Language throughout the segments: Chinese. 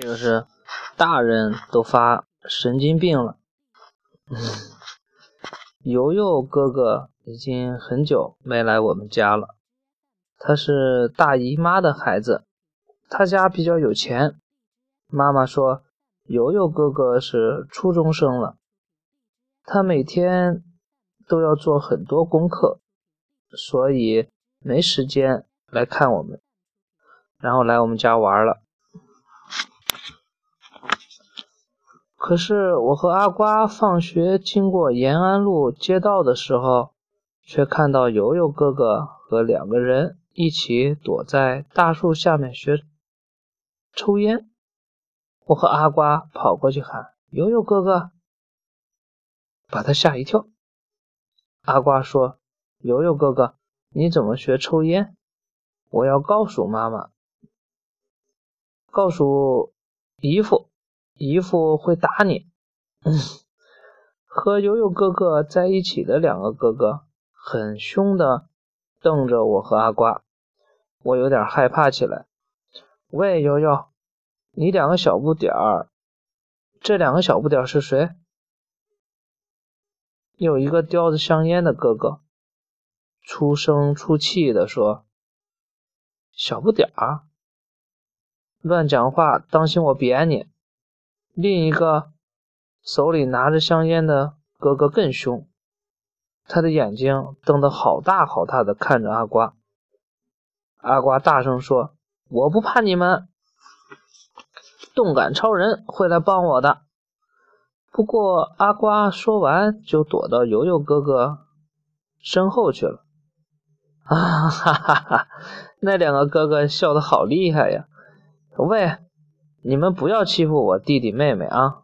这个是大人都发神经病了。游游哥哥已经很久没来我们家了。他是大姨妈的孩子，他家比较有钱。妈妈说，游游哥哥是初中生了，他每天都要做很多功课，所以没时间来看我们，然后来我们家玩了。可是我和阿瓜放学经过延安路街道的时候，却看到游游哥哥和两个人一起躲在大树下面学抽烟。我和阿瓜跑过去喊：“游游哥哥！”把他吓一跳。阿瓜说：“游游哥哥，你怎么学抽烟？我要告诉妈妈，告诉姨父。”姨父会打你。和悠悠哥哥在一起的两个哥哥很凶的瞪着我和阿瓜，我有点害怕起来。喂，悠悠，你两个小不点儿，这两个小不点儿是谁？有一个叼着香烟的哥哥，出声出气的说：“小不点儿，乱讲话，当心我扁你。”另一个手里拿着香烟的哥哥更凶，他的眼睛瞪得好大好大的看着阿瓜。阿瓜大声说：“我不怕你们，动感超人会来帮我的。”不过阿瓜说完就躲到游游哥哥身后去了。啊哈哈哈！那两个哥哥笑得好厉害呀！喂。你们不要欺负我弟弟妹妹啊！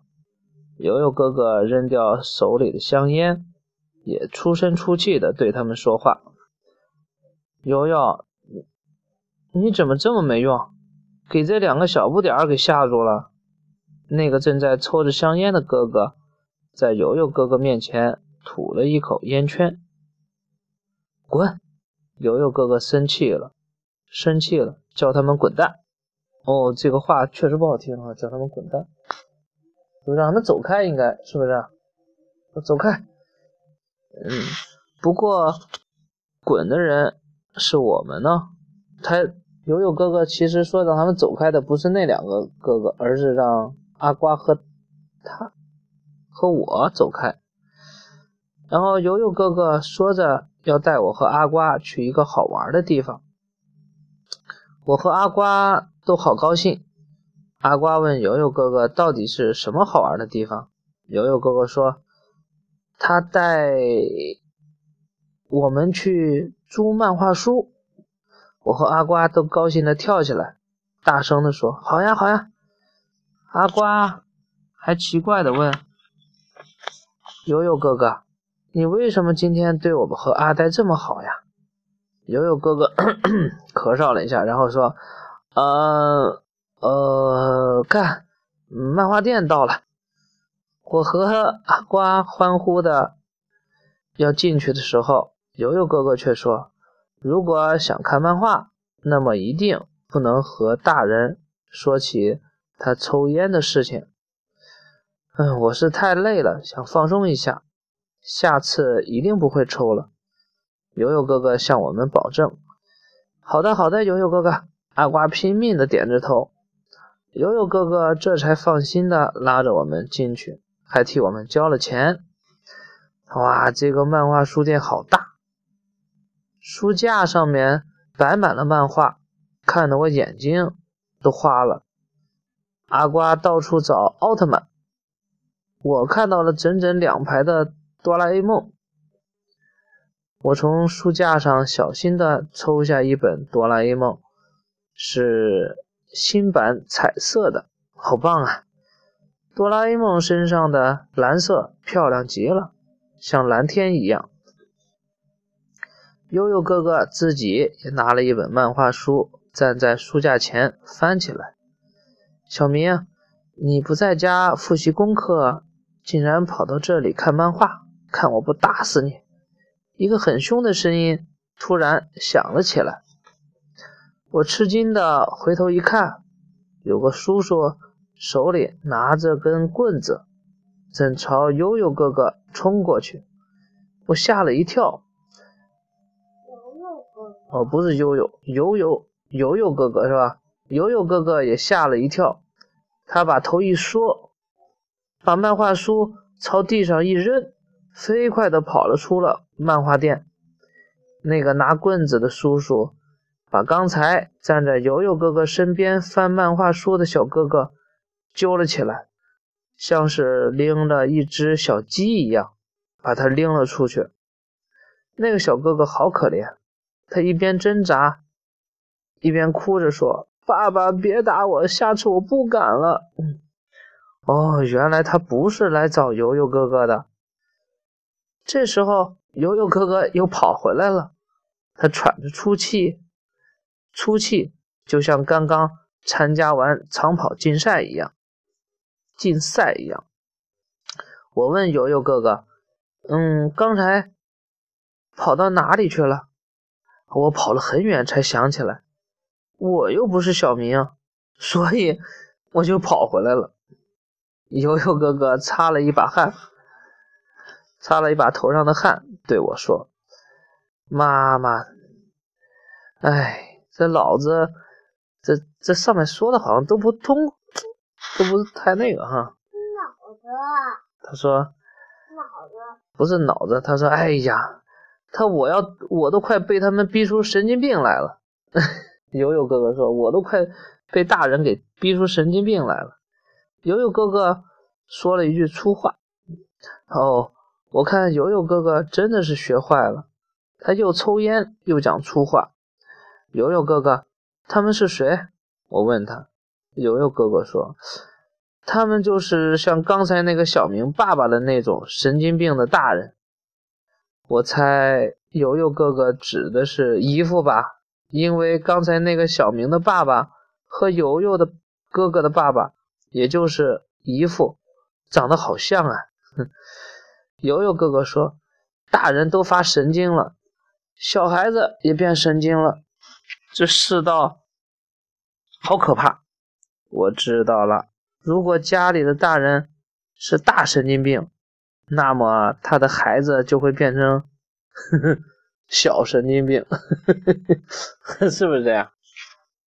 悠悠哥哥扔掉手里的香烟，也出声出气的对他们说话。悠悠，你怎么这么没用？给这两个小不点儿给吓住了。那个正在抽着香烟的哥哥，在悠悠哥哥面前吐了一口烟圈。滚！悠悠哥哥生气了，生气了，叫他们滚蛋。哦，这个话确实不好听啊，叫他们滚蛋，就让他们走开，应该是不是？走开。嗯，不过滚的人是我们呢。他悠悠哥哥其实说让他们走开的不是那两个哥哥，而是让阿瓜和他和我走开。然后悠悠哥哥说着要带我和阿瓜去一个好玩的地方。我和阿瓜。都好高兴。阿瓜问游游哥哥：“到底是什么好玩的地方？”游游哥哥说：“他带我们去租漫画书。”我和阿瓜都高兴的跳起来，大声的说：“好呀，好呀！”阿瓜还奇怪的问：“游游哥哥，你为什么今天对我们和阿呆这么好呀？”游游哥哥咳嗽了一下，然后说。呃呃，看，漫画店到了。我和阿瓜欢呼的要进去的时候，悠悠哥哥却说：“如果想看漫画，那么一定不能和大人说起他抽烟的事情。”嗯，我是太累了，想放松一下，下次一定不会抽了。悠悠哥哥向我们保证：“好的，好的，悠悠哥哥。”阿瓜拼命的点着头，悠悠哥哥这才放心的拉着我们进去，还替我们交了钱。哇，这个漫画书店好大，书架上面摆满了漫画，看得我眼睛都花了。阿瓜到处找奥特曼，我看到了整整两排的哆啦 A 梦。我从书架上小心的抽下一本哆啦 A 梦。是新版彩色的，好棒啊！哆啦 A 梦身上的蓝色漂亮极了，像蓝天一样。悠悠哥哥自己也拿了一本漫画书，站在书架前翻起来。小明，你不在家复习功课，竟然跑到这里看漫画，看我不打死你！一个很凶的声音突然响了起来。我吃惊的回头一看，有个叔叔手里拿着根棍子，正朝悠悠哥哥冲过去。我吓了一跳。哦，不是悠悠，悠悠悠悠哥哥是吧？悠悠哥哥也吓了一跳，他把头一缩，把漫画书朝地上一扔，飞快地跑了出了漫画店。那个拿棍子的叔叔把刚才站在游游哥哥身边翻漫画书的小哥哥揪了起来，像是拎了一只小鸡一样，把他拎了出去。那个小哥哥好可怜，他一边挣扎，一边哭着说：“爸爸，别打我，下次我不敢了。”哦，原来他不是来找游游哥哥的。这时候，悠悠哥哥又跑回来了，他喘着粗气，出气就像刚刚参加完长跑竞赛一样，竞赛一样。我问悠悠哥哥：“嗯，刚才？”跑到哪里去了？我跑了很远才想起来，我又不是小明，所以我就跑回来了。悠悠哥哥擦了一把汗，擦了一把头上的汗，对我说：“妈妈，哎，这脑子，这这上面说的好像都不通，都不是太那个哈。”脑子。他说：“脑子。”不是脑子。他说：“哎呀。”他我要我都快被他们逼出神经病来了，悠悠哥哥说，我都快被大人给逼出神经病来了。悠悠哥哥说了一句粗话，哦，我看悠悠哥哥真的是学坏了，他又抽烟又讲粗话。游游哥哥，他们是谁？我问他，游游哥哥。说，他们就是像刚才那个小明爸爸的那种神经病的大人。我猜游游哥哥指的是姨父吧，因为刚才那个小明的爸爸和游游的哥哥的爸爸，也就是姨父，长得好像啊。游游哥哥说：“大人都发神经了，小孩子也变神经了，这世道好可怕。”我知道了，如果家里的大人是大神经病。那么他的孩子就会变成呵 呵小神经病，是不是这样？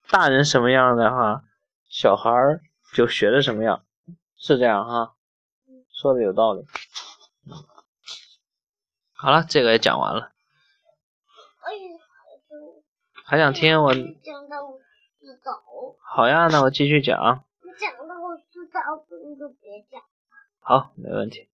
大人什么样的哈，小孩就学的什么样，是这样哈？说的有道理。好了，这个也讲完了。还想听我？讲到我知道。好呀，那我继续讲。你讲到我洗澡，你就别讲。好，没问题。